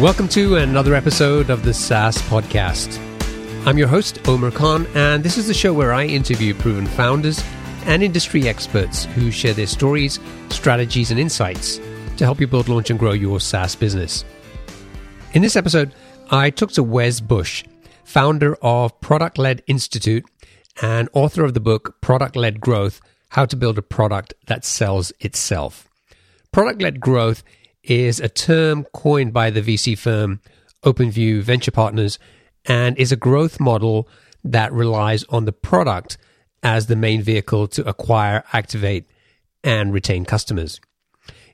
Welcome to another episode of the SaaS Podcast. I'm your host, Omer Khan, and this is the show where I interview proven founders and industry experts who share their stories, strategies, and insights to help you build, launch, and grow your SaaS business. In this episode, I talked to Wes Bush, founder of Product Led Institute and author of the book Product Led Growth How to Build a Product That Sells Itself. Product led growth is a term coined by the VC firm OpenView Venture Partners and is a growth model that relies on the product as the main vehicle to acquire, activate, and retain customers.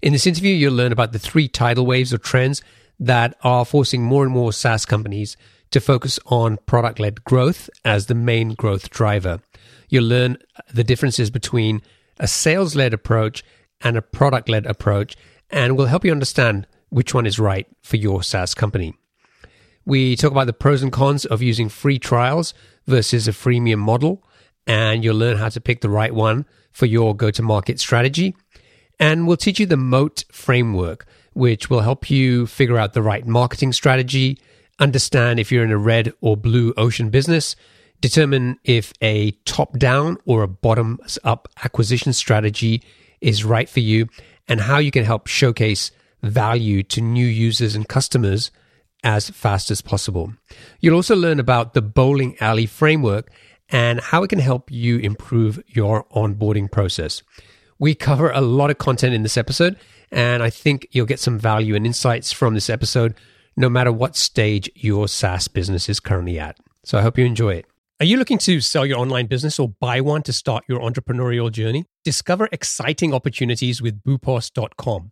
In this interview, you'll learn about the three tidal waves or trends that are forcing more and more SaaS companies to focus on product led growth as the main growth driver. You'll learn the differences between a sales led approach and a product led approach and we'll help you understand which one is right for your SaaS company. We talk about the pros and cons of using free trials versus a freemium model, and you'll learn how to pick the right one for your go to market strategy. And we'll teach you the MOAT framework, which will help you figure out the right marketing strategy, understand if you're in a red or blue ocean business, determine if a top down or a bottoms up acquisition strategy is right for you, and how you can help showcase value to new users and customers as fast as possible. You'll also learn about the bowling alley framework and how it can help you improve your onboarding process. We cover a lot of content in this episode, and I think you'll get some value and insights from this episode, no matter what stage your SaaS business is currently at. So I hope you enjoy it. Are you looking to sell your online business or buy one to start your entrepreneurial journey? Discover exciting opportunities with boopos.com.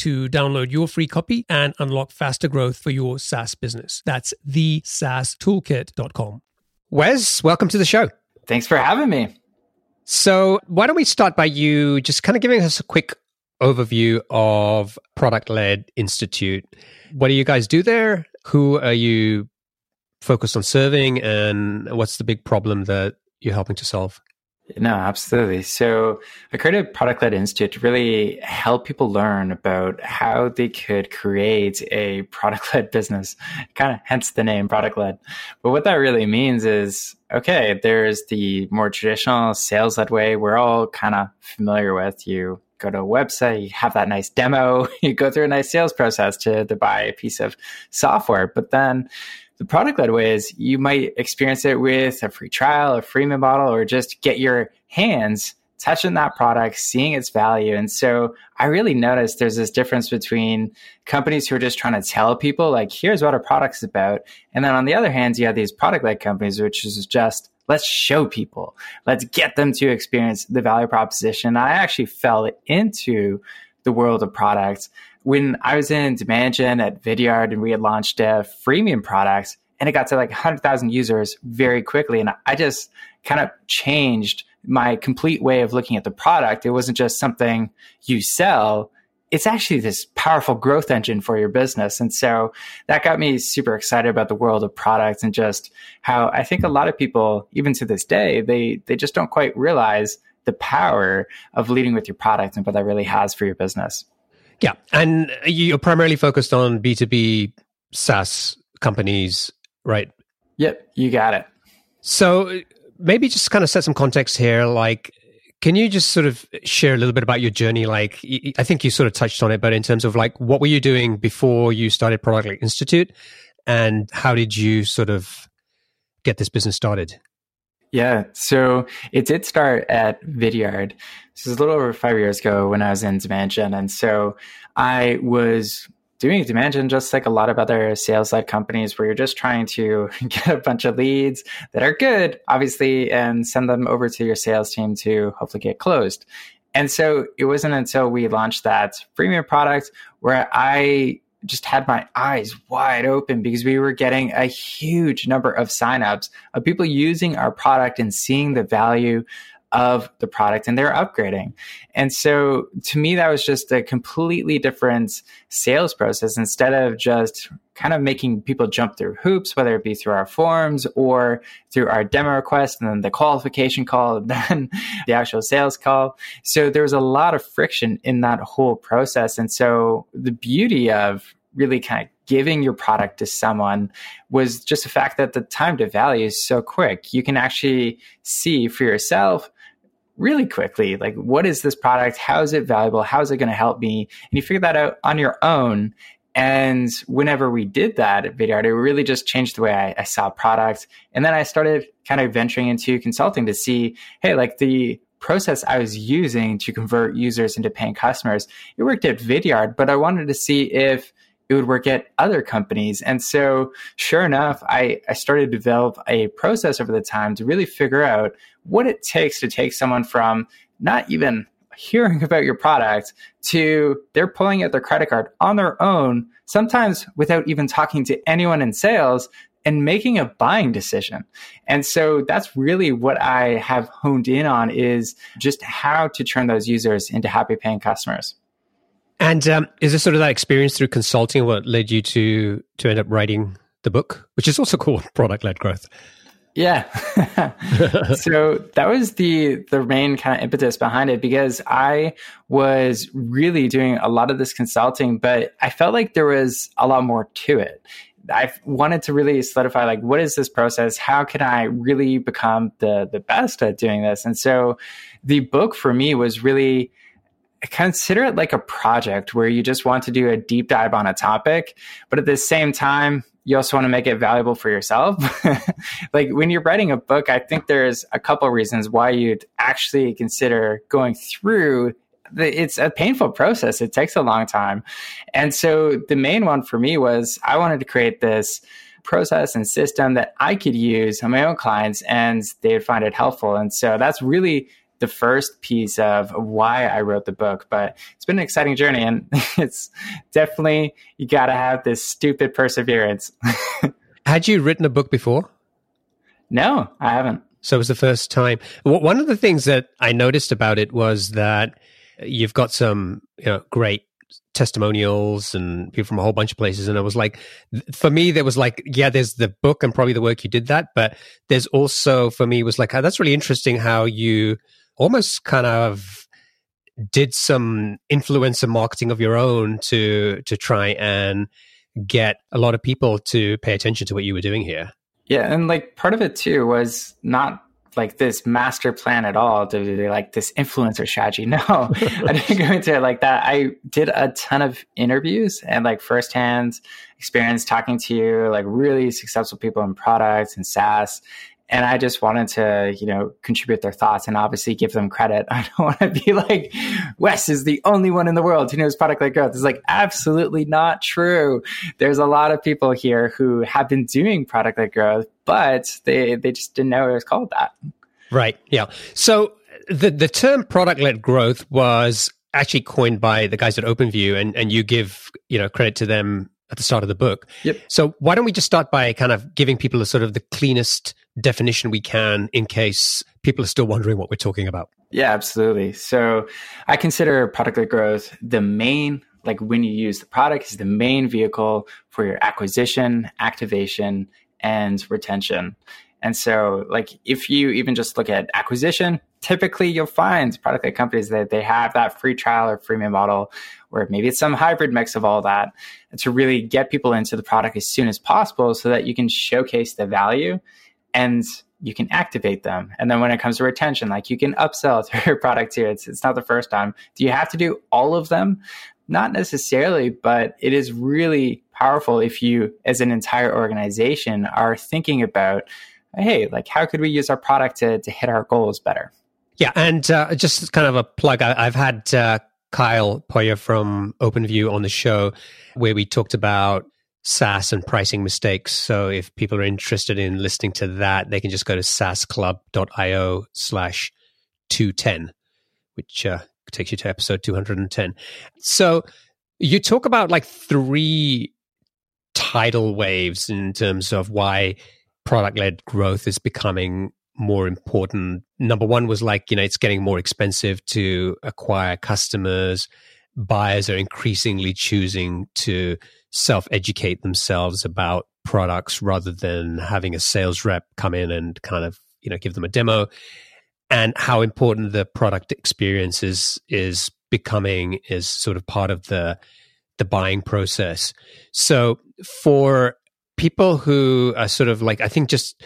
to download your free copy and unlock faster growth for your SaaS business. That's thesaastoolkit.com. Wes, welcome to the show. Thanks for having me. So, why don't we start by you just kind of giving us a quick overview of Product Led Institute? What do you guys do there? Who are you focused on serving? And what's the big problem that you're helping to solve? No, absolutely. So I created Product Led Institute to really help people learn about how they could create a product led business, kind of hence the name Product Led. But what that really means is okay, there's the more traditional sales led way we're all kind of familiar with. You go to a website, you have that nice demo, you go through a nice sales process to, to buy a piece of software. But then the product led way is you might experience it with a free trial, a freemium model, or just get your hands touching that product, seeing its value. And so I really noticed there's this difference between companies who are just trying to tell people, like, here's what our product's about. And then on the other hand, you have these product led companies, which is just, let's show people, let's get them to experience the value proposition. I actually fell into the world of products. When I was in gen at Vidyard and we had launched a freemium product and it got to like 100,000 users very quickly. And I just kind of changed my complete way of looking at the product. It wasn't just something you sell. It's actually this powerful growth engine for your business. And so that got me super excited about the world of products and just how I think a lot of people, even to this day, they, they just don't quite realize the power of leading with your product and what that really has for your business. Yeah. And you're primarily focused on B2B SaaS companies, right? Yep, you got it. So maybe just kind of set some context here. Like, can you just sort of share a little bit about your journey? Like, I think you sort of touched on it, but in terms of like, what were you doing before you started Product Institute? And how did you sort of get this business started? Yeah, so it did start at Vidyard. This is a little over five years ago when I was in Demand Gen. And so I was doing demand gen just like a lot of other sales led companies where you're just trying to get a bunch of leads that are good, obviously, and send them over to your sales team to hopefully get closed. And so it wasn't until we launched that freemium product where I just had my eyes wide open because we were getting a huge number of signups of people using our product and seeing the value of the product and they're upgrading. And so to me, that was just a completely different sales process instead of just kind of making people jump through hoops, whether it be through our forms or through our demo request and then the qualification call and then the actual sales call. So there was a lot of friction in that whole process. And so the beauty of really kind of giving your product to someone was just the fact that the time to value is so quick. You can actually see for yourself really quickly like what is this product how is it valuable how is it going to help me and you figure that out on your own and whenever we did that at Vidyard, it really just changed the way I, I saw products. And then I started kind of venturing into consulting to see, hey, like the process I was using to convert users into paying customers, it worked at Vidyard, but I wanted to see if it would work at other companies. And so, sure enough, I, I started to develop a process over the time to really figure out what it takes to take someone from not even hearing about your product to they're pulling out their credit card on their own, sometimes without even talking to anyone in sales and making a buying decision. And so that's really what I have honed in on is just how to turn those users into happy paying customers. And um, is this sort of that experience through consulting what led you to to end up writing the book, which is also called Product Led Growth? Yeah. so that was the the main kind of impetus behind it because I was really doing a lot of this consulting, but I felt like there was a lot more to it. I wanted to really solidify like what is this process? How can I really become the the best at doing this? And so the book for me was really consider it like a project where you just want to do a deep dive on a topic, but at the same time, you also want to make it valuable for yourself. like when you're writing a book, I think there's a couple reasons why you'd actually consider going through the, it's a painful process. It takes a long time. And so the main one for me was I wanted to create this process and system that I could use on my own clients and they'd find it helpful. And so that's really the first piece of why I wrote the book. But it's been an exciting journey, and it's definitely you got to have this stupid perseverance. Had you written a book before? No, I haven't. So it was the first time. One of the things that I noticed about it was that you've got some you know, great testimonials and people from a whole bunch of places. And I was like, for me, there was like, yeah, there's the book and probably the work you did that, but there's also for me was like, oh, that's really interesting how you almost kind of did some influencer marketing of your own to to try and get a lot of people to pay attention to what you were doing here. Yeah, and like part of it too was not like this master plan at all to like this influencer strategy. No, I didn't go into it like that. I did a ton of interviews and like firsthand experience talking to like really successful people in products and SaaS and I just wanted to, you know, contribute their thoughts and obviously give them credit. I don't want to be like, Wes is the only one in the world who knows product led growth. It's like absolutely not true. There's a lot of people here who have been doing product led growth, but they, they just didn't know it was called that. Right. Yeah. So the, the term product led growth was actually coined by the guys at OpenView and, and you give, you know, credit to them at the start of the book. Yep. So why don't we just start by kind of giving people a sort of the cleanest definition we can in case people are still wondering what we're talking about? Yeah, absolutely. So I consider product led growth the main, like when you use the product, is the main vehicle for your acquisition, activation, and retention. And so, like, if you even just look at acquisition, typically you'll find product led companies that they have that free trial or freemium model, or maybe it's some hybrid mix of all that, to really get people into the product as soon as possible so that you can showcase the value and you can activate them. And then when it comes to retention, like you can upsell to your product too. It's, it's not the first time. Do you have to do all of them? Not necessarily, but it is really powerful if you, as an entire organization, are thinking about, hey, like how could we use our product to, to hit our goals better? Yeah. And uh, just kind of a plug, I, have had uh, Kyle Poyar from OpenView on the show where we talked about SaaS and pricing mistakes. So if people are interested in listening to that, they can just go to saasclub.io slash 210, which uh, takes you to episode 210. So you talk about like three tidal waves in terms of why product led growth is becoming more important. Number one was like, you know, it's getting more expensive to acquire customers. Buyers are increasingly choosing to self educate themselves about products rather than having a sales rep come in and kind of you know give them a demo and how important the product experience is is becoming is sort of part of the the buying process so for people who are sort of like i think just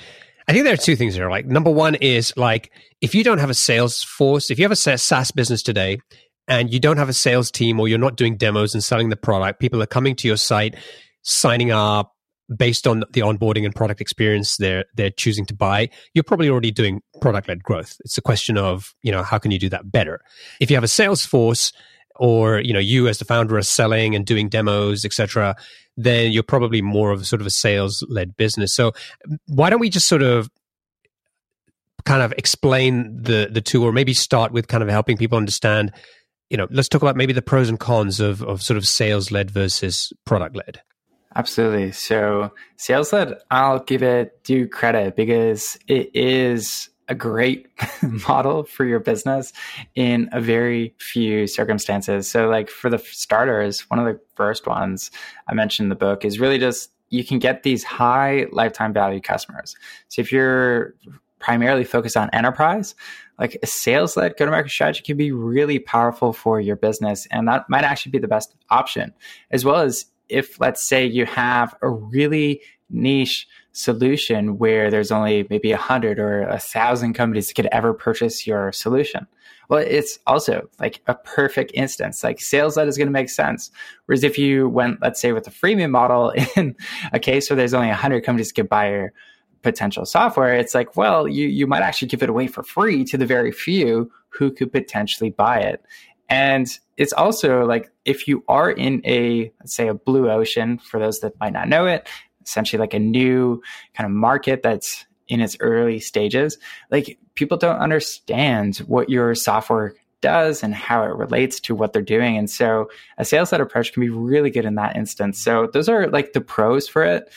i think there are two things here like number one is like if you don't have a sales force if you have a saas business today and you don't have a sales team or you're not doing demos and selling the product, people are coming to your site, signing up based on the onboarding and product experience they're they're choosing to buy, you're probably already doing product led growth. It's a question of, you know, how can you do that better? If you have a sales force or, you know, you as the founder are selling and doing demos, etc., then you're probably more of a sort of a sales led business. So why don't we just sort of kind of explain the the two or maybe start with kind of helping people understand you know, let's talk about maybe the pros and cons of, of sort of sales led versus product led. Absolutely. So, sales led, I'll give it due credit because it is a great model for your business in a very few circumstances. So, like for the starters, one of the first ones I mentioned in the book is really just you can get these high lifetime value customers. So, if you're primarily focused on enterprise, like a sales led go to market strategy can be really powerful for your business. And that might actually be the best option, as well as if, let's say, you have a really niche solution where there's only maybe a hundred or a thousand companies that could ever purchase your solution. Well, it's also like a perfect instance. Like sales led is going to make sense. Whereas if you went, let's say, with a freemium model in a case where there's only a hundred companies could buy your potential software, it's like, well, you, you might actually give it away for free to the very few who could potentially buy it. And it's also like if you are in a, let's say, a blue ocean, for those that might not know it, essentially like a new kind of market that's in its early stages, like people don't understand what your software does and how it relates to what they're doing. And so a sales led approach can be really good in that instance. So those are like the pros for it.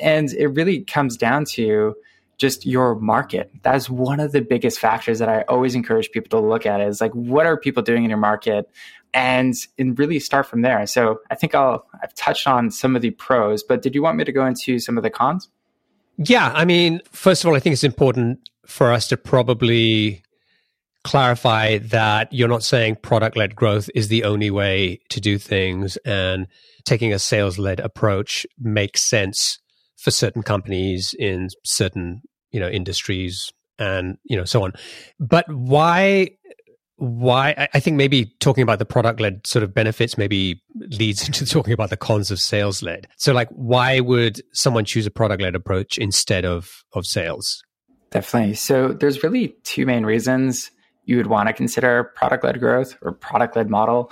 And it really comes down to just your market. That's one of the biggest factors that I always encourage people to look at is like, what are people doing in your market? And, and really start from there. So I think I'll, I've touched on some of the pros, but did you want me to go into some of the cons? Yeah. I mean, first of all, I think it's important for us to probably clarify that you're not saying product led growth is the only way to do things and taking a sales led approach makes sense for certain companies in certain you know industries and you know so on but why why i think maybe talking about the product led sort of benefits maybe leads into talking about the cons of sales led so like why would someone choose a product led approach instead of of sales Definitely. So there's really two main reasons you would want to consider product led growth or product led model.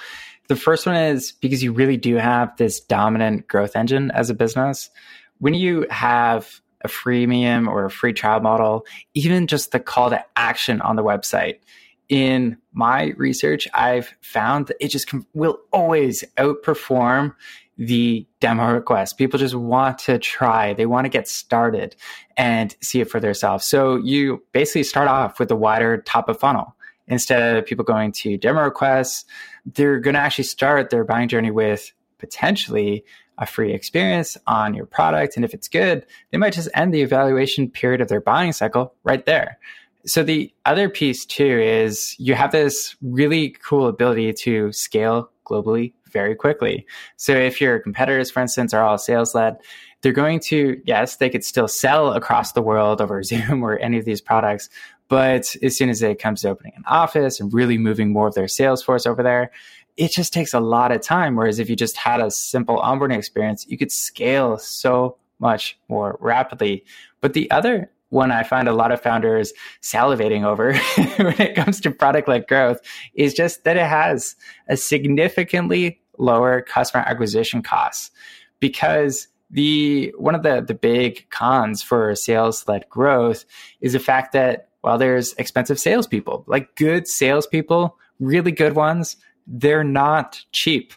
The first one is because you really do have this dominant growth engine as a business. When you have a freemium or a free trial model, even just the call to action on the website, in my research, I've found that it just will always outperform the demo request. People just want to try, they want to get started and see it for themselves. So you basically start off with a wider top of funnel instead of people going to demo requests, they're going to actually start their buying journey with potentially a free experience on your product. And if it's good, they might just end the evaluation period of their buying cycle right there. So the other piece too is you have this really cool ability to scale globally very quickly. So if your competitors, for instance, are all sales led, they're going to, yes, they could still sell across the world over Zoom or any of these products, but as soon as it comes to opening an office and really moving more of their sales force over there, it just takes a lot of time. Whereas if you just had a simple onboarding experience, you could scale so much more rapidly. But the other one I find a lot of founders salivating over when it comes to product led growth is just that it has a significantly lower customer acquisition costs because the one of the the big cons for sales led growth is the fact that while there's expensive salespeople, like good salespeople, really good ones, they're not cheap.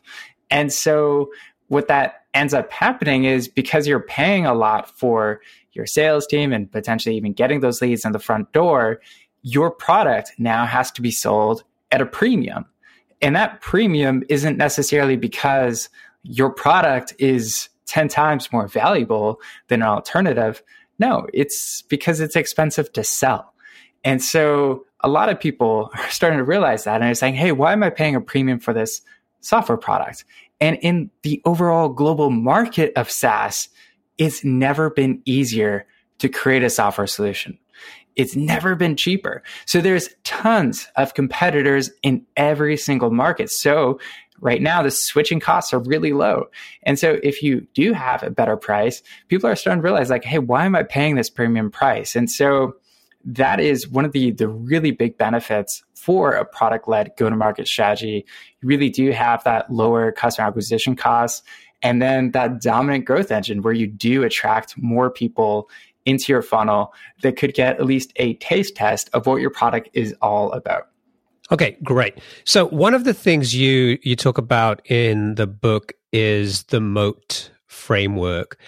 And so what that ends up happening is because you're paying a lot for your sales team and potentially even getting those leads in the front door, your product now has to be sold at a premium. And that premium isn't necessarily because your product is 10 times more valuable than an alternative. No, it's because it's expensive to sell. And so a lot of people are starting to realize that and they're saying, hey, why am I paying a premium for this software product? And in the overall global market of SaaS, it's never been easier to create a software solution. It's never been cheaper. So there's tons of competitors in every single market. So right now the switching costs are really low. And so if you do have a better price, people are starting to realize like, hey, why am I paying this premium price? And so that is one of the the really big benefits for a product led go to market strategy. You really do have that lower customer acquisition costs and then that dominant growth engine where you do attract more people into your funnel that could get at least a taste test of what your product is all about. Okay, great. So one of the things you you talk about in the book is the moat framework.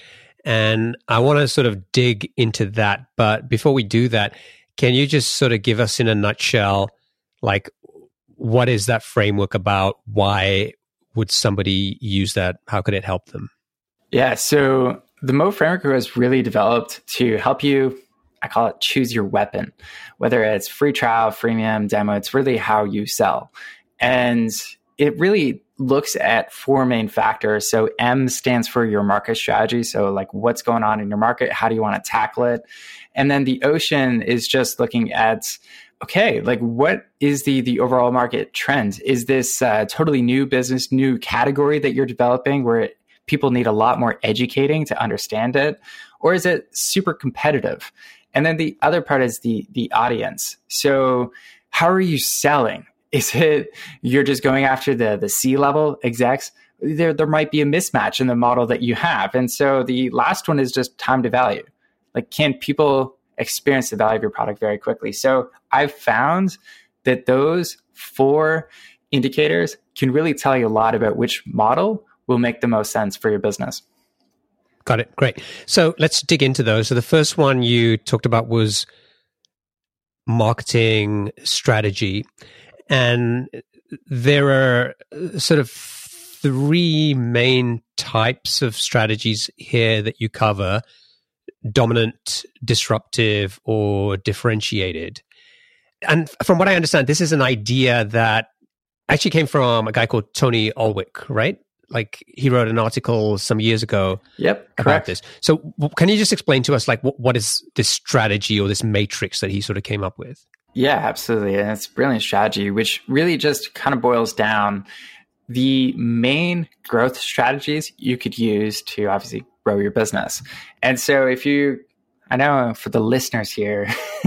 And I want to sort of dig into that. But before we do that, can you just sort of give us in a nutshell, like, what is that framework about? Why would somebody use that? How could it help them? Yeah. So the MOAT framework was really developed to help you. I call it choose your weapon, whether it's free trial, freemium, demo. It's really how you sell. And it really looks at four main factors. So M stands for your market strategy. So like what's going on in your market? How do you want to tackle it? And then the ocean is just looking at okay, like what is the the overall market trend? Is this uh, totally new business, new category that you're developing where it, people need a lot more educating to understand it, or is it super competitive? And then the other part is the the audience. So how are you selling? Is it you're just going after the the C level execs? There there might be a mismatch in the model that you have. And so the last one is just time to value. Like can people experience the value of your product very quickly? So I've found that those four indicators can really tell you a lot about which model will make the most sense for your business. Got it. Great. So let's dig into those. So the first one you talked about was marketing strategy. And there are uh, sort of three main types of strategies here that you cover dominant, disruptive, or differentiated. And from what I understand, this is an idea that actually came from a guy called Tony Ulwick, right? Like he wrote an article some years ago yep, about correct. this. So can you just explain to us like what, what is this strategy or this matrix that he sort of came up with? Yeah, absolutely. And it's brilliant strategy, which really just kind of boils down the main growth strategies you could use to obviously grow your business. And so if you I know for the listeners here,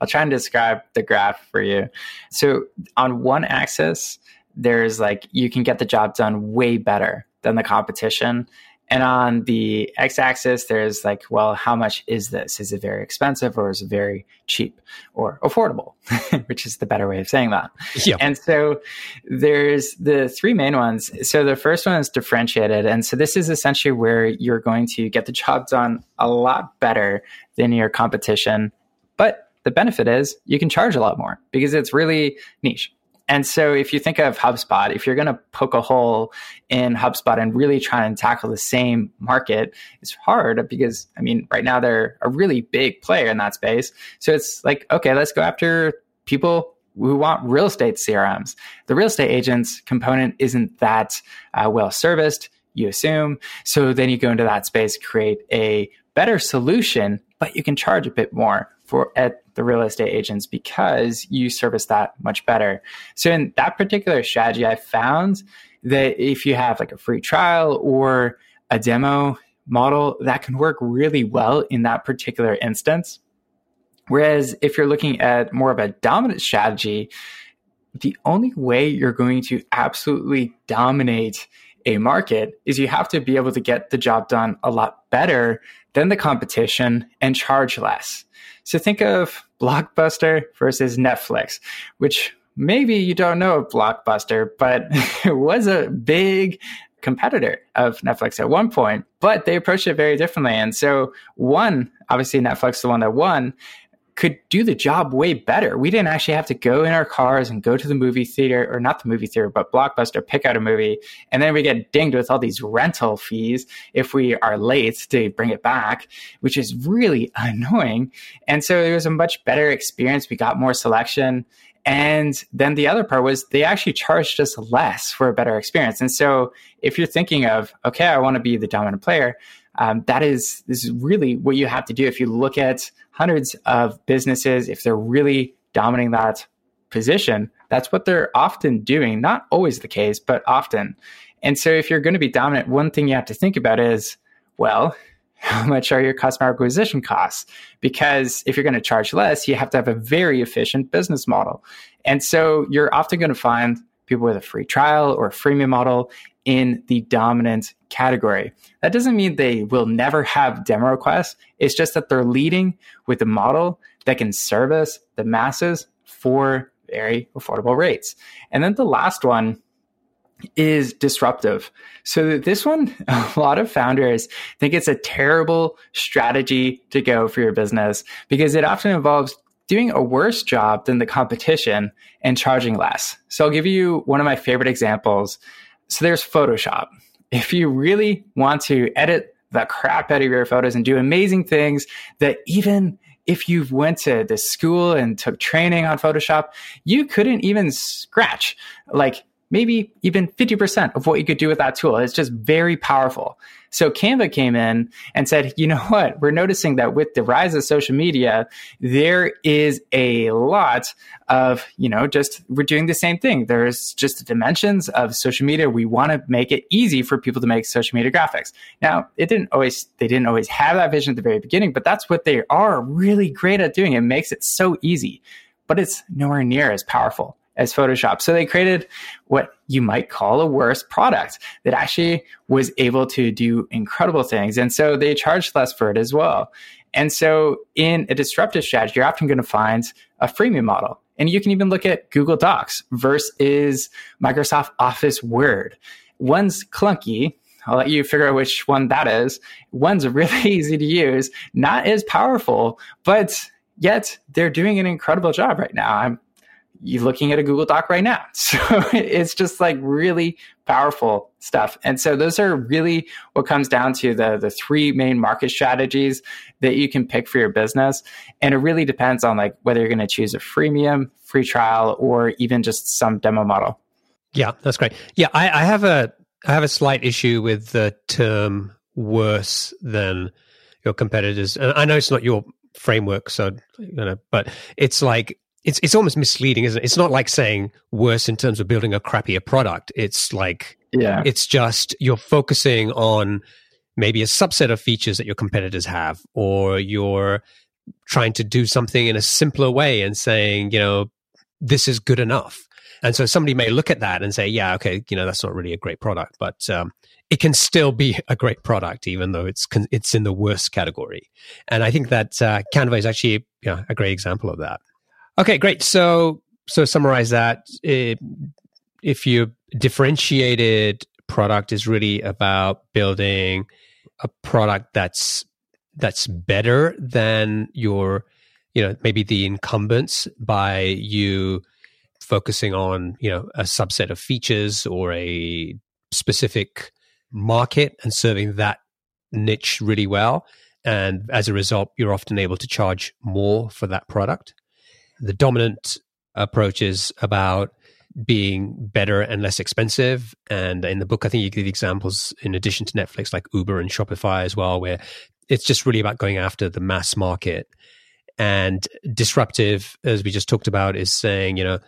I'll try and describe the graph for you. So on one axis, there's like you can get the job done way better than the competition. And on the x axis, there's like, well, how much is this? Is it very expensive or is it very cheap or affordable, which is the better way of saying that? Yeah. And so there's the three main ones. So the first one is differentiated. And so this is essentially where you're going to get the job done a lot better than your competition. But the benefit is you can charge a lot more because it's really niche. And so if you think of HubSpot, if you're going to poke a hole in HubSpot and really try and tackle the same market, it's hard because, I mean, right now they're a really big player in that space. So it's like, okay, let's go after people who want real estate CRMs. The real estate agents component isn't that uh, well serviced, you assume. So then you go into that space, create a better solution, but you can charge a bit more for at the real estate agents because you service that much better. So in that particular strategy, I found that if you have like a free trial or a demo model, that can work really well in that particular instance. Whereas if you're looking at more of a dominant strategy, the only way you're going to absolutely dominate a market is you have to be able to get the job done a lot better than the competition and charge less. So think of Blockbuster versus Netflix, which maybe you don't know Blockbuster, but it was a big competitor of Netflix at one point, but they approached it very differently. And so one, obviously Netflix, the one that won, could do the job way better. We didn't actually have to go in our cars and go to the movie theater, or not the movie theater, but Blockbuster, pick out a movie. And then we get dinged with all these rental fees if we are late to bring it back, which is really annoying. And so it was a much better experience. We got more selection. And then the other part was they actually charged us less for a better experience. And so if you're thinking of, okay, I want to be the dominant player, um, that is this is really what you have to do if you look at hundreds of businesses if they're really dominating that position that's what they're often doing. Not always the case but often. And so if you're going to be dominant one thing you have to think about is well how much are your customer acquisition costs? Because if you're going to charge less you have to have a very efficient business model. And so you're often going to find people with a free trial or a freemium model in the dominant category. That doesn't mean they will never have demo requests. It's just that they're leading with a model that can service the masses for very affordable rates. And then the last one is disruptive. So this one, a lot of founders think it's a terrible strategy to go for your business because it often involves doing a worse job than the competition and charging less. So I'll give you one of my favorite examples. So there's Photoshop. If you really want to edit the crap out of your photos and do amazing things that even if you went to the school and took training on Photoshop, you couldn't even scratch like maybe even 50% of what you could do with that tool. It's just very powerful. So Canva came in and said, you know what? We're noticing that with the rise of social media, there is a lot of, you know, just we're doing the same thing. There's just the dimensions of social media. We want to make it easy for people to make social media graphics. Now, it didn't always, they didn't always have that vision at the very beginning, but that's what they are really great at doing. It makes it so easy, but it's nowhere near as powerful as Photoshop. So they created what you might call a worse product that actually was able to do incredible things. And so they charged less for it as well. And so in a disruptive strategy, you're often going to find a freemium model. And you can even look at Google Docs versus Microsoft Office Word. One's clunky. I'll let you figure out which one that is. One's really easy to use, not as powerful, but yet they're doing an incredible job right now. I'm you're looking at a Google Doc right now. So it's just like really powerful stuff. And so those are really what comes down to the, the three main market strategies that you can pick for your business. And it really depends on like whether you're going to choose a freemium, free trial, or even just some demo model. Yeah, that's great. Yeah, I, I have a I have a slight issue with the term worse than your competitors. And I know it's not your framework, so you know, but it's like it's it's almost misleading, isn't it? It's not like saying worse in terms of building a crappier product. It's like yeah, it's just you're focusing on maybe a subset of features that your competitors have, or you're trying to do something in a simpler way and saying, you know, this is good enough. And so somebody may look at that and say, yeah, okay, you know, that's not really a great product, but um, it can still be a great product, even though it's it's in the worst category. And I think that uh, Canva is actually you know, a great example of that. Okay, great. So so summarize that. If your differentiated product is really about building a product that's that's better than your you know maybe the incumbents by you focusing on you know a subset of features or a specific market and serving that niche really well and as a result you're often able to charge more for that product the dominant approach is about being better and less expensive. And in the book, I think you give examples in addition to Netflix, like Uber and Shopify as well, where it's just really about going after the mass market. And disruptive, as we just talked about, is saying, you know,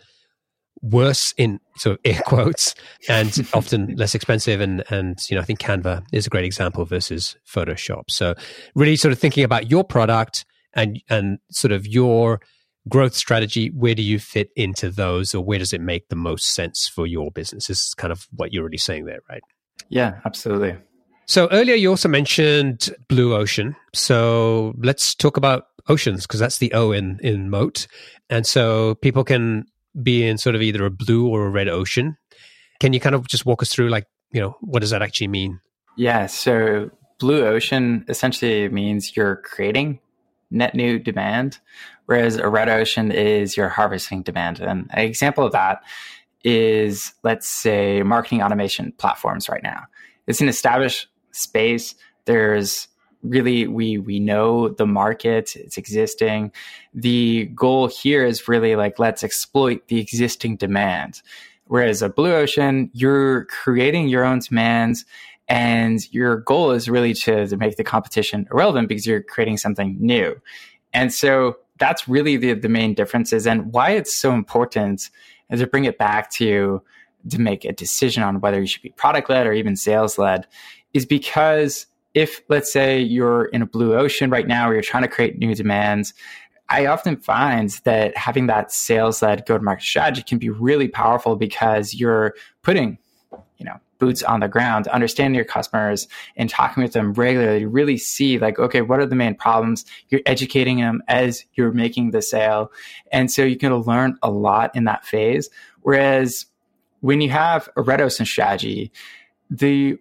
worse in sort of air quotes and often less expensive and and you know I think Canva is a great example versus Photoshop. So really sort of thinking about your product and and sort of your growth strategy, where do you fit into those or where does it make the most sense for your business? This is kind of what you're already saying there, right? Yeah, absolutely. So earlier you also mentioned Blue Ocean. So let's talk about oceans because that's the O in, in moat. And so people can be in sort of either a blue or a red ocean. Can you kind of just walk us through like, you know, what does that actually mean? Yeah. So blue ocean essentially means you're creating net new demand, whereas a red ocean is your harvesting demand. And an example of that is, let's say, marketing automation platforms right now. It's an established space. There's really we we know the market it's existing the goal here is really like let's exploit the existing demand whereas a blue ocean you're creating your own demands and your goal is really to, to make the competition irrelevant because you're creating something new. And so that's really the, the main differences. And why it's so important and to bring it back to to make a decision on whether you should be product led or even sales led is because if let's say you're in a blue ocean right now or you're trying to create new demands I often find that having that sales led go to market strategy can be really powerful because you're putting, you know, boots on the ground, understanding your customers and talking with them regularly, really see like, okay, what are the main problems? You're educating them as you're making the sale. And so you can learn a lot in that phase. Whereas when you have a red ocean strategy, the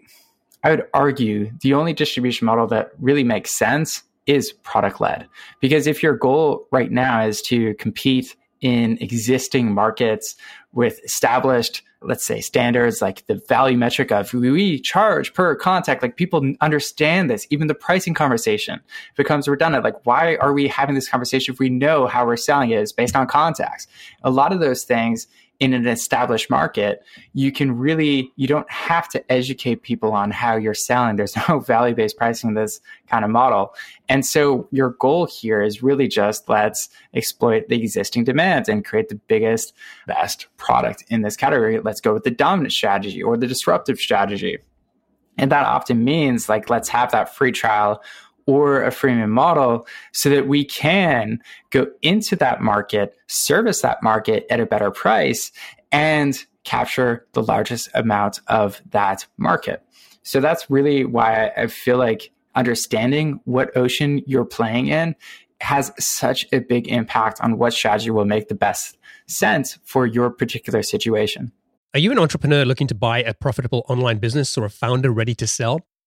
I would argue the only distribution model that really makes sense is product led. Because if your goal right now is to compete in existing markets with established let's say standards like the value metric of who we charge per contact like people understand this. Even the pricing conversation becomes redundant. Like why are we having this conversation if we know how we're selling it? Is based on contacts. A lot of those things in an established market, you can really, you don't have to educate people on how you're selling. There's no value based pricing in this kind of model. And so your goal here is really just let's exploit the existing demands and create the biggest, best product in this category. Let's go with the dominant strategy or the disruptive strategy. And that often means like, let's have that free trial or a freemium model so that we can go into that market, service that market at a better price, and capture the largest amount of that market. So that's really why I feel like understanding what ocean you're playing in has such a big impact on what strategy will make the best sense for your particular situation. Are you an entrepreneur looking to buy a profitable online business or a founder ready to sell?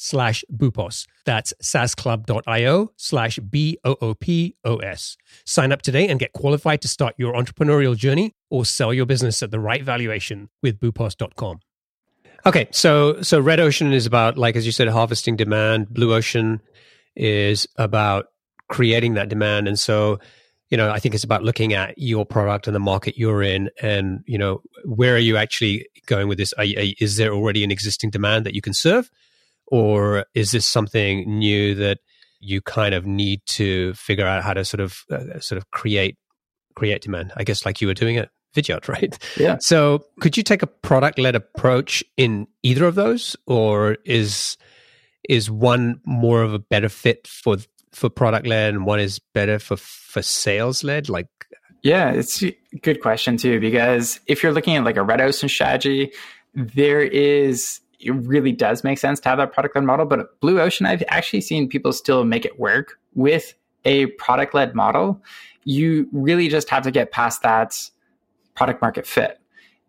slash Boopos. That's saasclub.io slash B-O-O-P-O-S. Sign up today and get qualified to start your entrepreneurial journey or sell your business at the right valuation with boopos.com. Okay, so so Red Ocean is about like as you said harvesting demand, Blue Ocean is about creating that demand. And so, you know, I think it's about looking at your product and the market you're in, and you know, where are you actually going with this? Are, are, is there already an existing demand that you can serve, or is this something new that you kind of need to figure out how to sort of uh, sort of create create demand? I guess like you were doing at Vidyard, right? Yeah. So, could you take a product led approach in either of those, or is is one more of a better fit for for product led and one is better for for sales led like yeah it's a good question too because if you're looking at like a red ocean strategy there is it really does make sense to have that product led model but blue ocean i've actually seen people still make it work with a product led model. You really just have to get past that product market fit.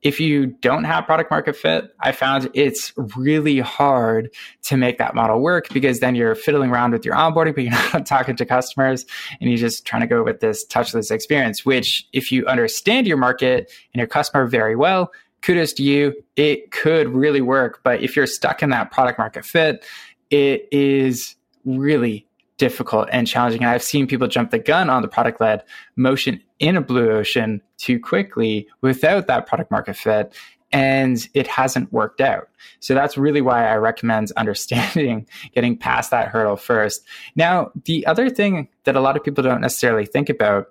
If you don't have product market fit, I found it's really hard to make that model work because then you're fiddling around with your onboarding, but you're not talking to customers and you're just trying to go with this touchless experience, which if you understand your market and your customer very well, kudos to you. It could really work. But if you're stuck in that product market fit, it is really difficult and challenging. And I've seen people jump the gun on the product led motion in a blue ocean too quickly without that product market fit. And it hasn't worked out. So that's really why I recommend understanding, getting past that hurdle first. Now, the other thing that a lot of people don't necessarily think about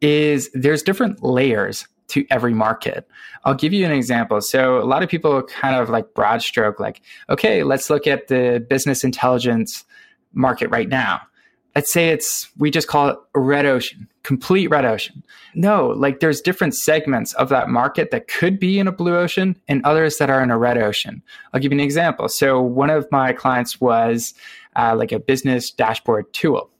is there's different layers to every market. I'll give you an example. So a lot of people kind of like broad stroke, like, okay, let's look at the business intelligence market right now. Let's say it's, we just call it a red ocean, complete red ocean. No, like there's different segments of that market that could be in a blue ocean and others that are in a red ocean. I'll give you an example. So one of my clients was uh, like a business dashboard tool.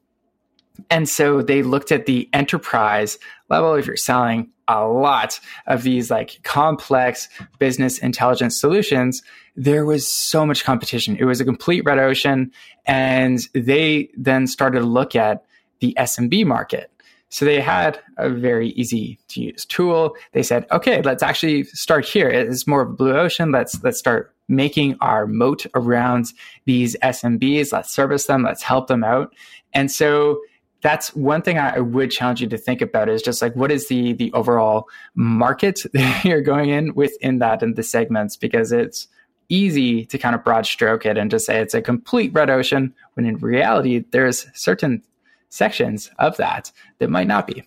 And so they looked at the enterprise level. If you're selling a lot of these like complex business intelligence solutions, there was so much competition. It was a complete red ocean. And they then started to look at the SMB market. So they had a very easy to use tool. They said, okay, let's actually start here. It's more of a blue ocean. Let's, let's start making our moat around these SMBs. Let's service them. Let's help them out. And so that's one thing I would challenge you to think about is just like what is the the overall market that you're going in within that and the segments because it's easy to kind of broad stroke it and just say it's a complete red ocean when in reality there's certain sections of that that might not be.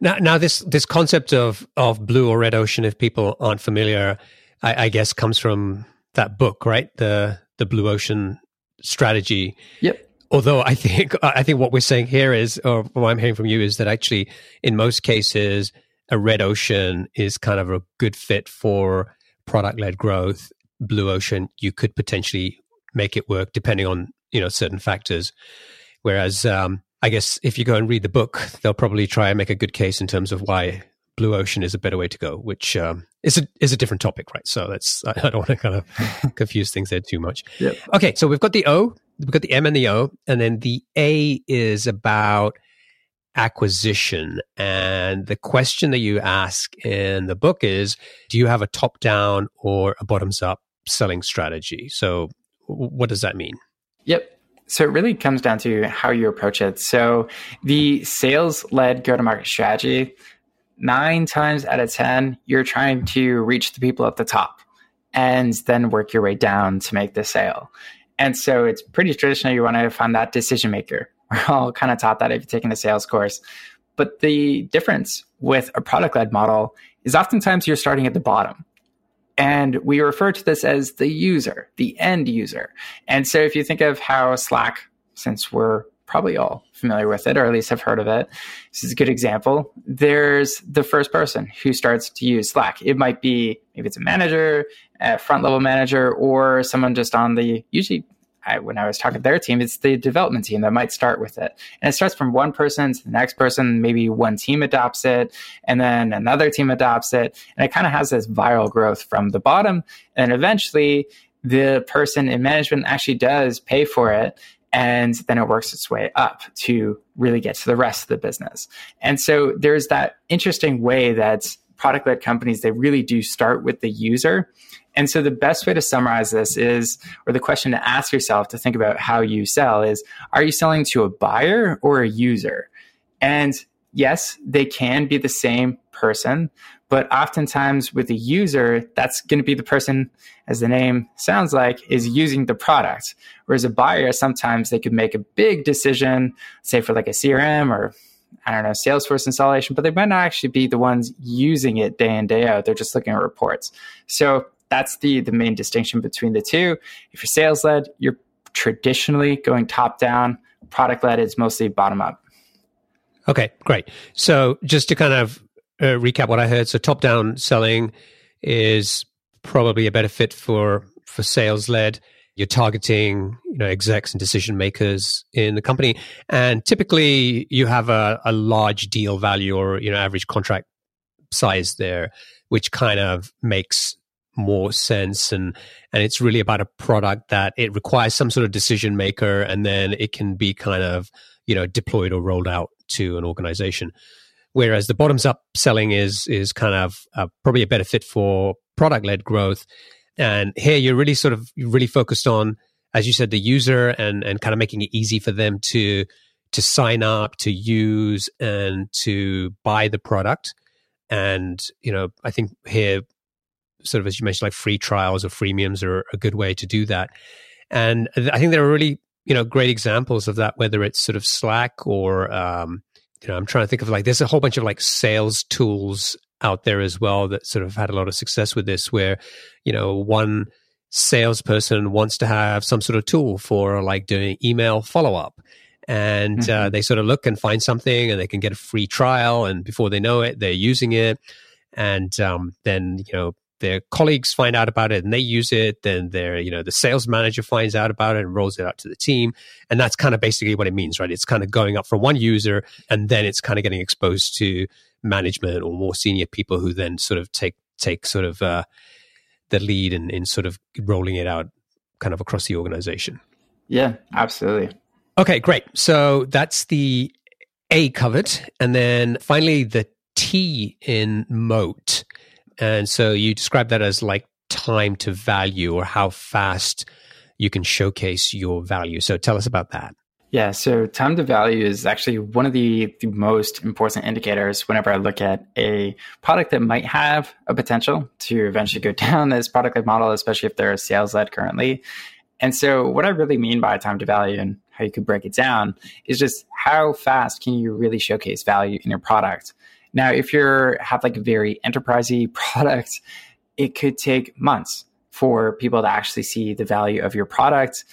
Now, now this this concept of of blue or red ocean, if people aren't familiar, I, I guess comes from that book, right? The the blue ocean strategy. Yep although I think I think what we're saying here is, or what I'm hearing from you is that actually, in most cases, a red ocean is kind of a good fit for product led growth. Blue ocean, you could potentially make it work depending on you know certain factors. Whereas, um, I guess if you go and read the book, they'll probably try and make a good case in terms of why blue ocean is a better way to go, which um, is a is a different topic, right? So that's I don't want to kind of confuse things there too much. Yep. Okay, so we've got the O, we've got the M and the O, and then the A is about acquisition. And the question that you ask in the book is, do you have a top down or a bottoms up selling strategy? So what does that mean? Yep. So it really comes down to how you approach it. So the sales led go to market strategy nine times out of 10, you're trying to reach the people at the top and then work your way down to make the sale. And so it's pretty traditional. You want to find that decision maker. We're all kind of taught that if you're taking a sales course. But the difference with a product led model is oftentimes you're starting at the bottom. And we refer to this as the user, the end user. And so if you think of how Slack, since we're probably all familiar with it, or at least have heard of it. This is a good example. There's the first person who starts to use Slack. It might be maybe it's a manager, a front level manager, or someone just on the usually. I, when I was talking to their team, it's the development team that might start with it. And it starts from one person to the next person. Maybe one team adopts it, and then another team adopts it. And it kind of has this viral growth from the bottom. And eventually, the person in management actually does pay for it and then it works its way up to really get to the rest of the business. And so there's that interesting way that product led companies, they really do start with the user. And so the best way to summarize this is, or the question to ask yourself to think about how you sell is, are you selling to a buyer or a user? And yes, they can be the same person, but oftentimes with the user, that's going to be the person, as the name sounds like, is using the product. Whereas a buyer, sometimes they could make a big decision, say for like a CRM or I don't know, Salesforce installation, but they might not actually be the ones using it day in, day out. They're just looking at reports. So that's the the main distinction between the two. If you're sales led, you're traditionally going top down. Product led is mostly bottom up. Okay, great. So just to kind of uh, recap what I heard, so top down selling is probably a better fit for for sales led. You're targeting, you know, execs and decision makers in the company, and typically you have a, a large deal value or you know average contract size there, which kind of makes more sense. And and it's really about a product that it requires some sort of decision maker and then it can be kind of you know deployed or rolled out to an organization whereas the bottoms up selling is is kind of uh, probably a better fit for product led growth and here you're really sort of really focused on as you said the user and and kind of making it easy for them to to sign up to use and to buy the product and you know i think here sort of as you mentioned, like free trials or freemiums are a good way to do that. And I think there are really you know great examples of that, whether it's sort of Slack or um, you know I'm trying to think of like there's a whole bunch of like sales tools out there as well that sort of had a lot of success with this, where you know one salesperson wants to have some sort of tool for like doing email follow up and uh, mm-hmm. uh, they sort of look and find something and they can get a free trial and before they know it they're using it and um, then you know their colleagues find out about it and they use it then their you know the sales manager finds out about it and rolls it out to the team. And that's kind of basically what it means right? It's kind of going up from one user and then it's kind of getting exposed to management or more senior people who then sort of take take sort of uh, the lead in, in sort of rolling it out kind of across the organization. Yeah absolutely. Okay great. So that's the a covered. And then finally the t in moat and so you describe that as like time to value or how fast you can showcase your value. So tell us about that. Yeah, so time to value is actually one of the, the most important indicators whenever I look at a product that might have a potential to eventually go down this product model, especially if they're sales led currently. And so, what I really mean by time to value and how you could break it down is just how fast can you really showcase value in your product? Now, if you're have like a very enterprisey product, it could take months for people to actually see the value of your product.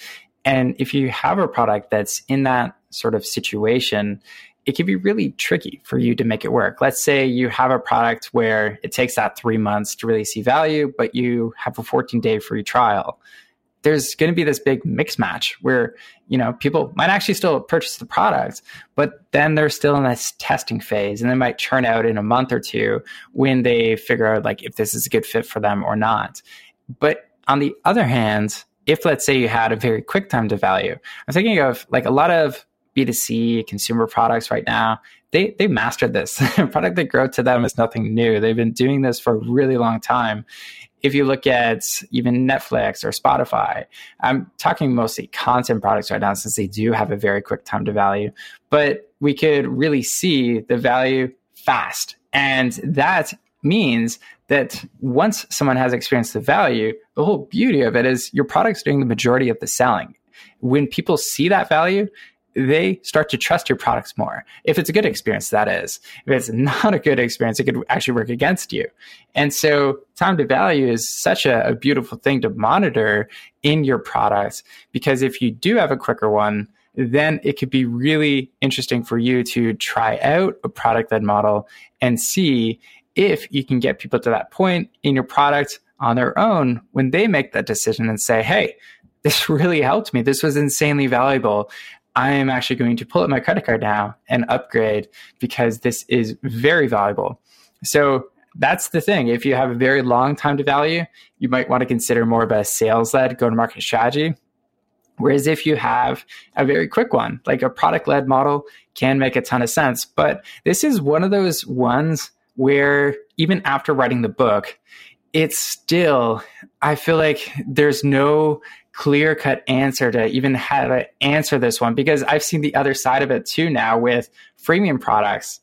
And if you have a product that's in that sort of situation, it can be really tricky for you to make it work. Let's say you have a product where it takes that three months to really see value, but you have a 14 day free trial there's going to be this big mix match where you know people might actually still purchase the product but then they're still in this testing phase and they might churn out in a month or two when they figure out like if this is a good fit for them or not. But on the other hand if let's say you had a very quick time to value i'm thinking of like a lot of b2c consumer products right now they they mastered this. Product that grow to them is nothing new. They've been doing this for a really long time if you look at even Netflix or Spotify, I'm talking mostly content products right now since they do have a very quick time to value, but we could really see the value fast. And that means that once someone has experienced the value, the whole beauty of it is your product's doing the majority of the selling. When people see that value, they start to trust your products more. If it's a good experience, that is. If it's not a good experience, it could actually work against you. And so time to value is such a, a beautiful thing to monitor in your products because if you do have a quicker one, then it could be really interesting for you to try out a product led model and see if you can get people to that point in your product on their own when they make that decision and say, Hey, this really helped me. This was insanely valuable. I am actually going to pull up my credit card now and upgrade because this is very valuable. So that's the thing. If you have a very long time to value, you might want to consider more of a sales led go to market strategy. Whereas if you have a very quick one, like a product led model, can make a ton of sense. But this is one of those ones where even after writing the book, it's still, I feel like there's no clear cut answer to even how to answer this one because I've seen the other side of it too now with freemium products.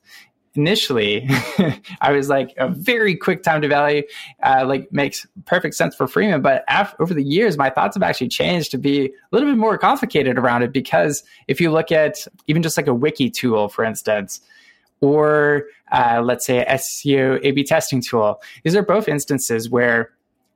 Initially, I was like a very quick time to value, uh, like makes perfect sense for freemium. But over the years, my thoughts have actually changed to be a little bit more complicated around it because if you look at even just like a wiki tool, for instance, or uh, let's say a SEO A B testing tool. These are both instances where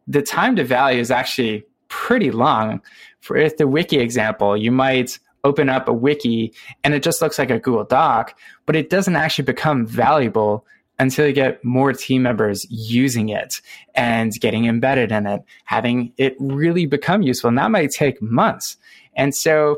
the time to value is actually pretty long. For if the wiki example, you might open up a wiki and it just looks like a Google Doc, but it doesn't actually become valuable until you get more team members using it and getting embedded in it, having it really become useful. And that might take months. And so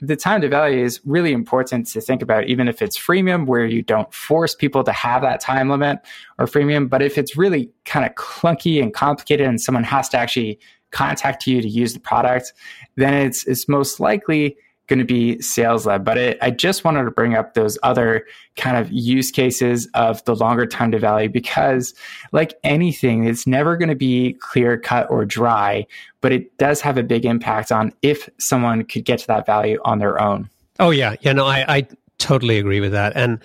the time to value is really important to think about, even if it's freemium, where you don't force people to have that time limit or freemium. But if it's really kind of clunky and complicated and someone has to actually contact you to use the product, then it's, it's most likely going to be sales led. But it, I just wanted to bring up those other kind of use cases of the longer time to value because, like anything, it's never going to be clear cut or dry, but it does have a big impact on if someone could get to that value on their own. Oh yeah, yeah. No, I, I totally agree with that. And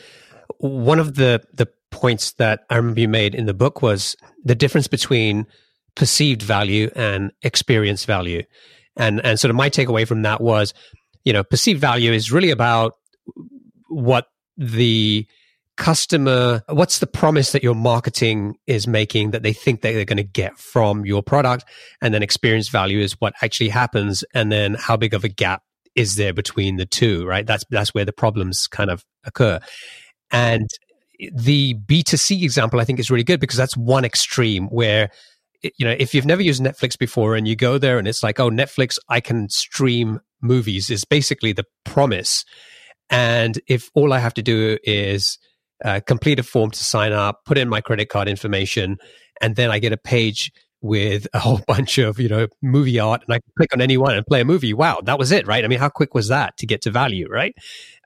one of the the points that I remember you made in the book was the difference between perceived value and experience value. And and sort of my takeaway from that was you know, perceived value is really about what the customer what's the promise that your marketing is making that they think that they're going to get from your product. And then experience value is what actually happens. And then how big of a gap is there between the two right? That's that's where the problems kind of occur. And the b2c example i think is really good because that's one extreme where you know if you've never used netflix before and you go there and it's like oh netflix i can stream movies is basically the promise. And if all I have to do is uh, complete a form to sign up, put in my credit card information, and then I get a page with a whole bunch of you know movie art, and I can click on any one and play a movie. Wow, that was it, right? I mean, how quick was that to get to value, right?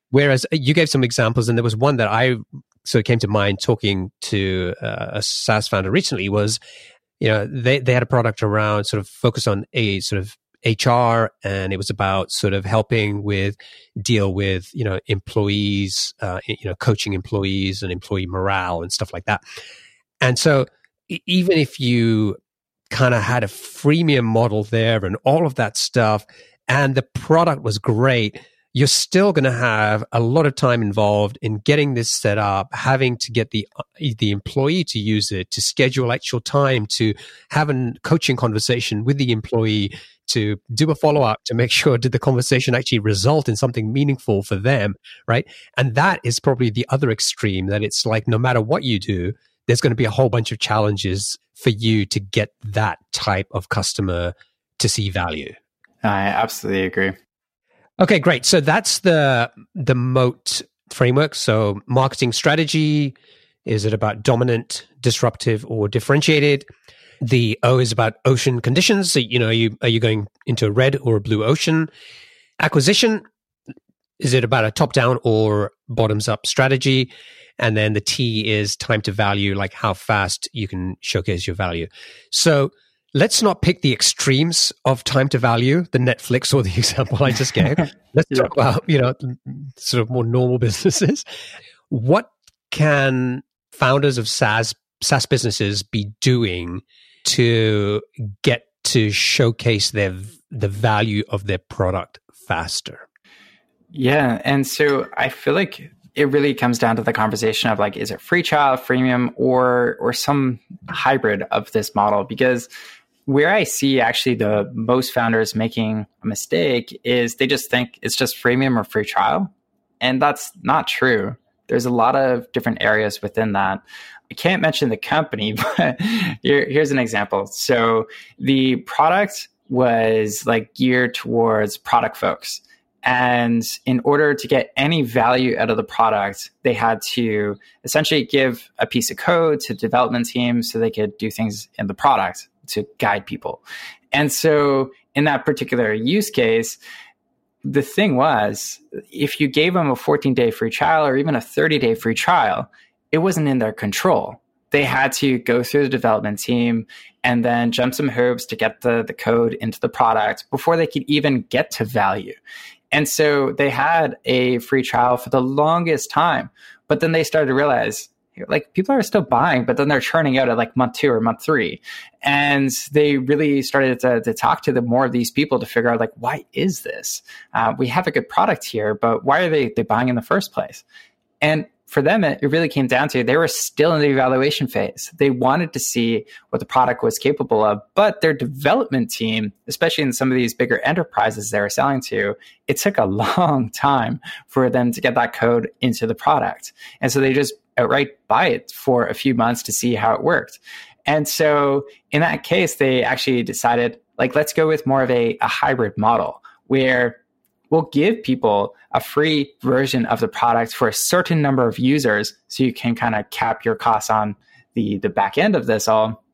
Whereas uh, you gave some examples, and there was one that I so it came to mind talking to uh, a SaaS founder recently was, you know, they they had a product around sort of focus on a sort of HR and it was about sort of helping with deal with, you know, employees, uh, you know, coaching employees and employee morale and stuff like that. And so even if you kind of had a freemium model there and all of that stuff and the product was great, you're still going to have a lot of time involved in getting this set up, having to get the uh, the employee to use it, to schedule actual time, to have a coaching conversation with the employee, to do a follow up to make sure did the conversation actually result in something meaningful for them, right? And that is probably the other extreme that it's like no matter what you do, there's going to be a whole bunch of challenges for you to get that type of customer to see value. I absolutely agree. Okay, great. So that's the the moat framework. So marketing strategy is it about dominant, disruptive, or differentiated? The O is about ocean conditions. So you know, are you are you going into a red or a blue ocean? Acquisition is it about a top down or bottoms up strategy? And then the T is time to value, like how fast you can showcase your value. So let's not pick the extremes of time to value, the Netflix or the example I just gave. let's yeah. talk about, you know, sort of more normal businesses. What can founders of SaaS SaaS businesses be doing to get to showcase their the value of their product faster? Yeah, and so I feel like it really comes down to the conversation of like is it free trial, freemium, or or some hybrid of this model because where I see actually the most founders making a mistake is they just think it's just freemium or free trial. And that's not true. There's a lot of different areas within that. I can't mention the company, but here, here's an example. So the product was like geared towards product folks. And in order to get any value out of the product, they had to essentially give a piece of code to development teams so they could do things in the product to guide people. And so in that particular use case, the thing was, if you gave them a 14 day free trial or even a 30 day free trial, it wasn't in their control. they had to go through the development team and then jump some hoops to get the, the code into the product before they could even get to value. And so they had a free trial for the longest time. But then they started to realize like people are still buying, but then they're churning out at like month two or month three. And they really started to, to talk to the more of these people to figure out like, why is this? Uh, we have a good product here, but why are they, they buying in the first place? And for them, it, it really came down to they were still in the evaluation phase. They wanted to see what the product was capable of, but their development team, especially in some of these bigger enterprises they were selling to, it took a long time for them to get that code into the product. And so they just Uh, outright buy it for a few months to see how it worked. And so in that case, they actually decided, like, let's go with more of a, a hybrid model where we'll give people a free version of the product for a certain number of users so you can kind of cap your costs on the the back end of this all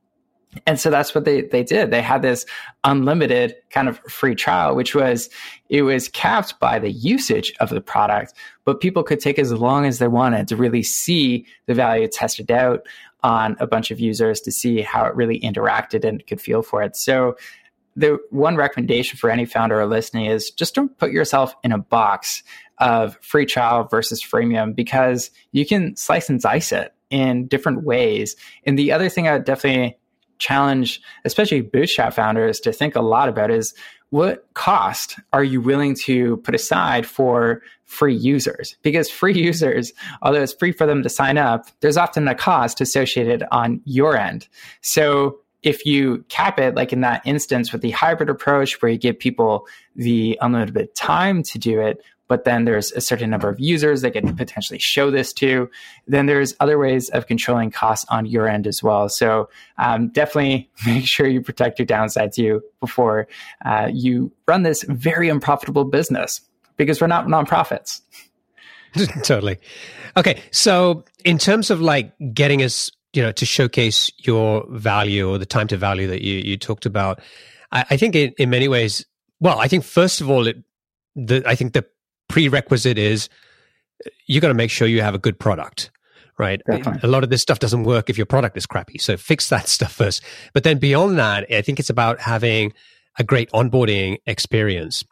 and so that's what they, they did. They had this unlimited kind of free trial, which was it was capped by the usage of the product, but people could take as long as they wanted to really see the value tested out on a bunch of users to see how it really interacted and could feel for it. So the one recommendation for any founder or listening is just don't put yourself in a box of free trial versus freemium because you can slice and dice it in different ways. And the other thing I would definitely challenge, especially bootstrap founders, to think a lot about is what cost are you willing to put aside for free users? Because free users, although it's free for them to sign up, there's often a cost associated on your end. So if you cap it, like in that instance with the hybrid approach, where you give people the unlimited time to do it, but then there's a certain number of users that can potentially show this to, then there's other ways of controlling costs on your end as well. So um, definitely make sure you protect your downsides you before uh, you run this very unprofitable business because we're not nonprofits. totally. Okay. So in terms of like getting us you know to showcase your value or the time to value that you you talked about i, I think in, in many ways well i think first of all it the i think the prerequisite is you got to make sure you have a good product right? Definitely. a lot of this stuff doesn't work if your product is crappy so fix that stuff first. But then beyond that i think it's about having a great onboarding experience.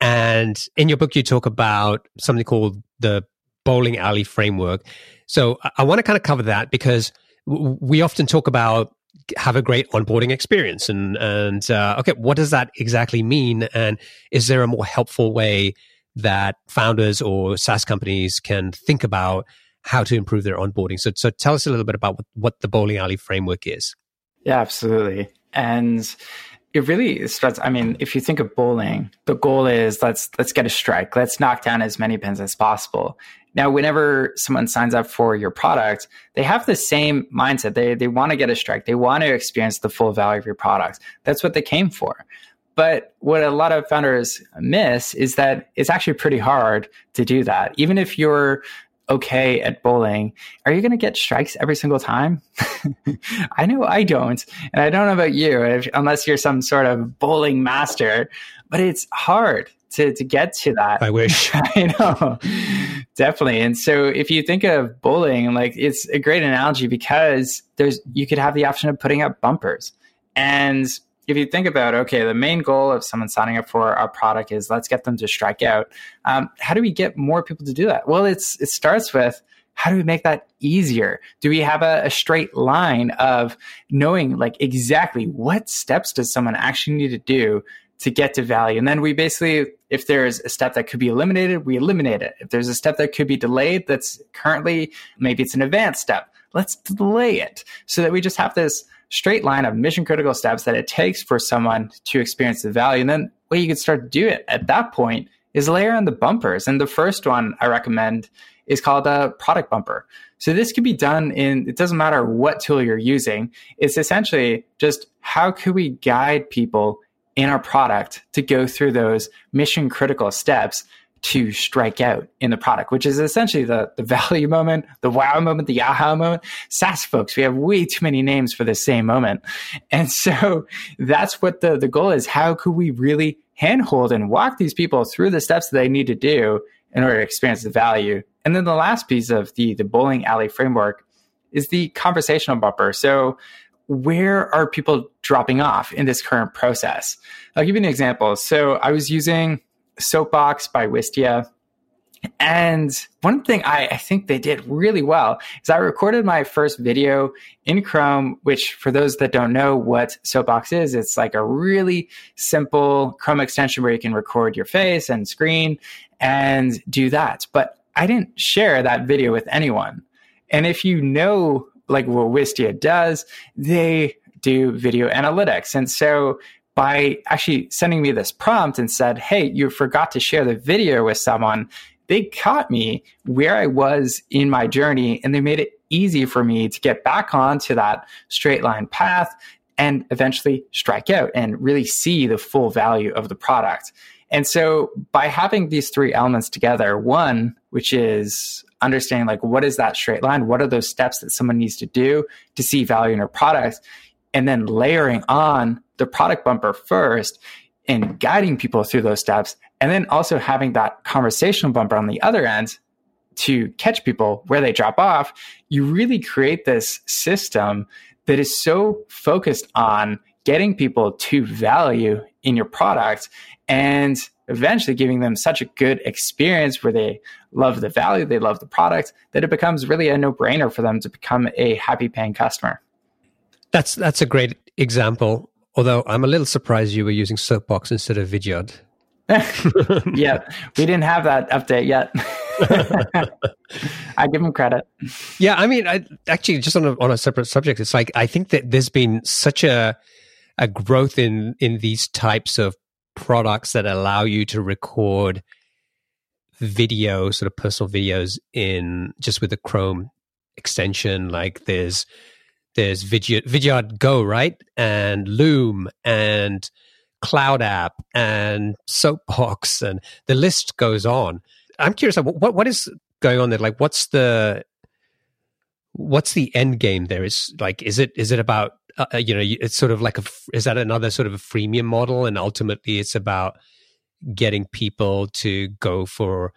And in your book you talk about something called the bowling alley framework. So I, I want to kind of cover that because we often talk about have a great onboarding experience and and uh, okay what does that exactly mean? And is there a more helpful way that founders or SaaS companies can think about how to improve their onboarding so so tell us a little bit about what, what the bowling alley framework is yeah absolutely and it really starts i mean if you think of bowling the goal is let's let's get a strike let's knock down as many pins as possible now, whenever someone signs up for your product, they have the same mindset. They, they want to get a strike. They want to experience the full value of your product. That's what they came for. But what a lot of founders miss is that it's actually pretty hard to do that. Even if you're okay at bowling, are you going to get strikes every single time? I know I don't. And I don't know about you, if, unless you're some sort of bowling master, but it's hard to, to get to that. I wish. I know. Definitely. And so if you think of bowling, like it's a great analogy because there's you could have the option of putting up bumpers. And if you think about okay, the main goal of someone signing up for our product is let's get them to strike out. Um, how do we get more people to do that? Well, it's it starts with how do we make that easier? Do we have a, a, straight line of knowing like exactly what steps does someone actually need to do to get to value. And then we basically, if there's a step that could be eliminated, we eliminate it. If there's a step that could be delayed, that's currently, maybe it's an advanced step, let's delay it so that we just have this straight line of mission critical steps that it takes for someone to experience the value. And then what you can start to do it at that point is layer on the bumpers. And the first one I recommend is called a product bumper. So this can be done in, it doesn't matter what tool you're using. It's essentially just how could we guide people in our product to go through those mission critical steps to strike out in the product, which is essentially the, the value moment, the wow moment, the aha moment. SaaS folks, we have way too many names for the same moment. And so that's what the, the goal is. How could we really handhold and walk these people through the steps that they need to do in order to experience the value? And then the last piece of the, the bowling alley framework is the conversational bumper. So where are people dropping off in this current process? I'll give you an example. So I was using Soapbox by Wistia. And one thing I, I, think they did really well is I recorded my first video in Chrome, which for those that don't know what Soapbox is, it's like a really simple Chrome extension where you can record your face and screen and do that. But I didn't share that video with anyone. And if you know like what Wistia does, they do video analytics. And so by actually sending me this prompt and said, Hey, you forgot to share the video with someone, they caught me where I was in my journey and they made it easy for me to get back onto that straight line path and eventually strike out and really see the full value of the product. And so by having these three elements together, one, which is understanding like what is that straight line? What are those steps that someone needs to do to see value in their product? And then layering on the product bumper first and guiding people through those steps. And then also having that conversational bumper on the other end to catch people where they drop off. You really create this system that is so focused on getting people to value in your product and eventually giving them such a good experience where they love the value, they love the product, that it becomes really a no-brainer for them to become a happy paying customer. That's that's a great example. Although I'm a little surprised you were using Soapbox instead of Vidyard. yeah, we didn't have that update yet. I give him credit. Yeah, I mean, I, actually, just on a, on a separate subject, it's like I think that there's been such a a growth in in these types of products that allow you to record video, sort of personal videos in just with the Chrome extension. Like there's there's Vidyard, Go, right? And Loom and CloudApp and Soapbox and the list goes on. I'm curious, what what is going on there? Like, what's the what's the end game there? Is like, is it is it about uh, uh you know, it's sort of like a is that another sort of a freemium model, and ultimately it's about getting people to go for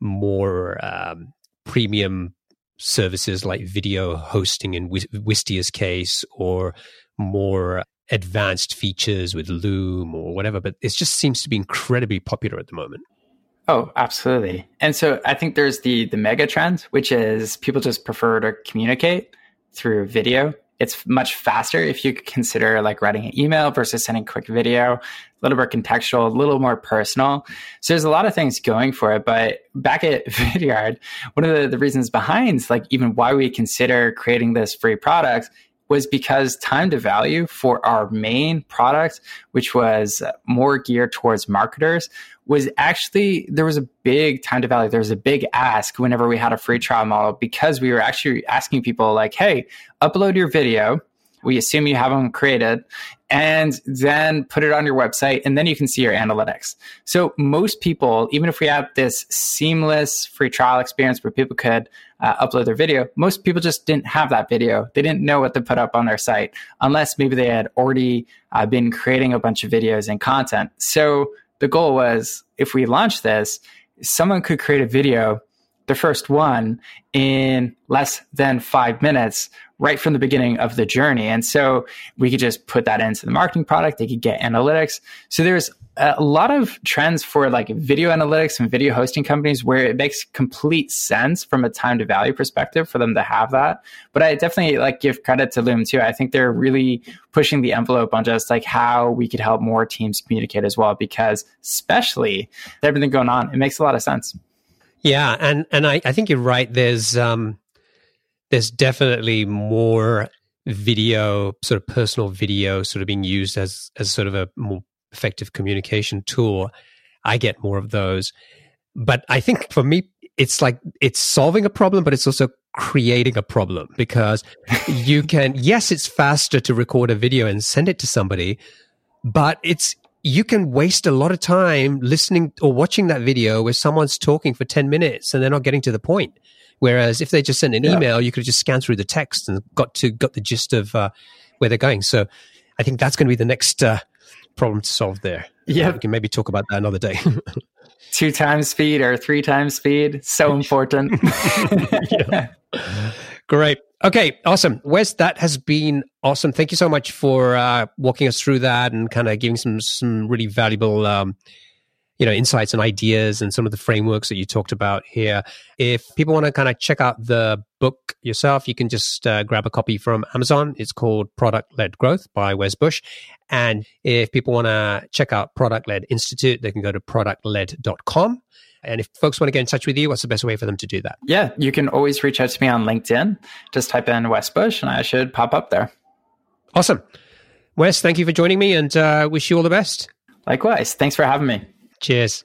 more um, premium services like video hosting in Wistia's case, or more advanced features with Loom or whatever. But it just seems to be incredibly popular at the moment. Oh, absolutely. And so I think there's the the mega trend, which is people just prefer to communicate through video. It's much faster if you consider like writing an email versus sending quick video, a little more contextual, a little more personal. So there's a lot of things going for it. But back at Vidyard, one of the, the reasons behind like even why we consider creating this free product was because time to value for our main product, which was more geared towards marketers, was actually there was a big time to value. There was a big ask whenever we had a free trial model because we were actually asking people like, "Hey, upload your video." We assume you have them created and then put it on your website and then you can see your analytics. So most people, even if we had this seamless free trial experience where people could uh, upload their video, most people just didn't have that video. They didn't know what to put up on their site unless maybe they had already uh, been creating a bunch of videos and content. So the goal was if we launch this, someone could create a video the first one in less than five minutes right from the beginning of the journey. And so we could just put that into the marketing product. They could get analytics. So there's a lot of trends for like video analytics and video hosting companies where it makes complete sense from a time to value perspective for them to have that. But I definitely like give credit to Loom too. I think they're really pushing the envelope on just like how we could help more teams communicate as well, because especially everything going on, it makes a lot of sense. Yeah, and and I, I think you're right. There's um there's definitely more video, sort of personal video, sort of being used as as sort of a more effective communication tool. I get more of those, but I think for me, it's like it's solving a problem, but it's also creating a problem because you can. Yes, it's faster to record a video and send it to somebody, but it's you can waste a lot of time listening or watching that video where someone's talking for 10 minutes and they're not getting to the point. Whereas if they just sent an yeah. email, you could just scan through the text and got to got the gist of uh, where they're going. So I think that's going to be the next uh, problem to solve there. Yeah, uh, we can maybe talk about that another day. Two times speed or three times speed, so important. yeah. Great. Okay, awesome. Wes, that has been awesome. Thank you so much for uh, walking us through that and kind of giving some some really valuable um, you know insights and ideas and some of the frameworks that you talked about here if people want to kind of check out the book yourself you can just uh, grab a copy from amazon it's called product led growth by wes bush and if people want to check out product led institute they can go to productled.com and if folks want to get in touch with you, what's the best way for them to do that? Yeah, you can always reach out to me on LinkedIn. Just type in Wes Bush and I should pop up there. Awesome. Wes, thank you for joining me and uh, wish you all the best. Likewise. Thanks for having me. Cheers.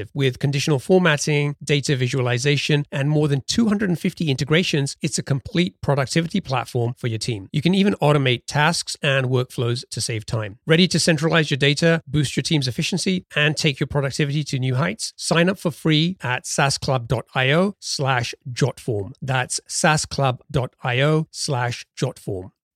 with conditional formatting, data visualization, and more than 250 integrations. It's a complete productivity platform for your team. You can even automate tasks and workflows to save time. Ready to centralize your data, boost your team's efficiency, and take your productivity to new heights? Sign up for free at saasclub.io slash jotform. That's saasclub.io slash jotform.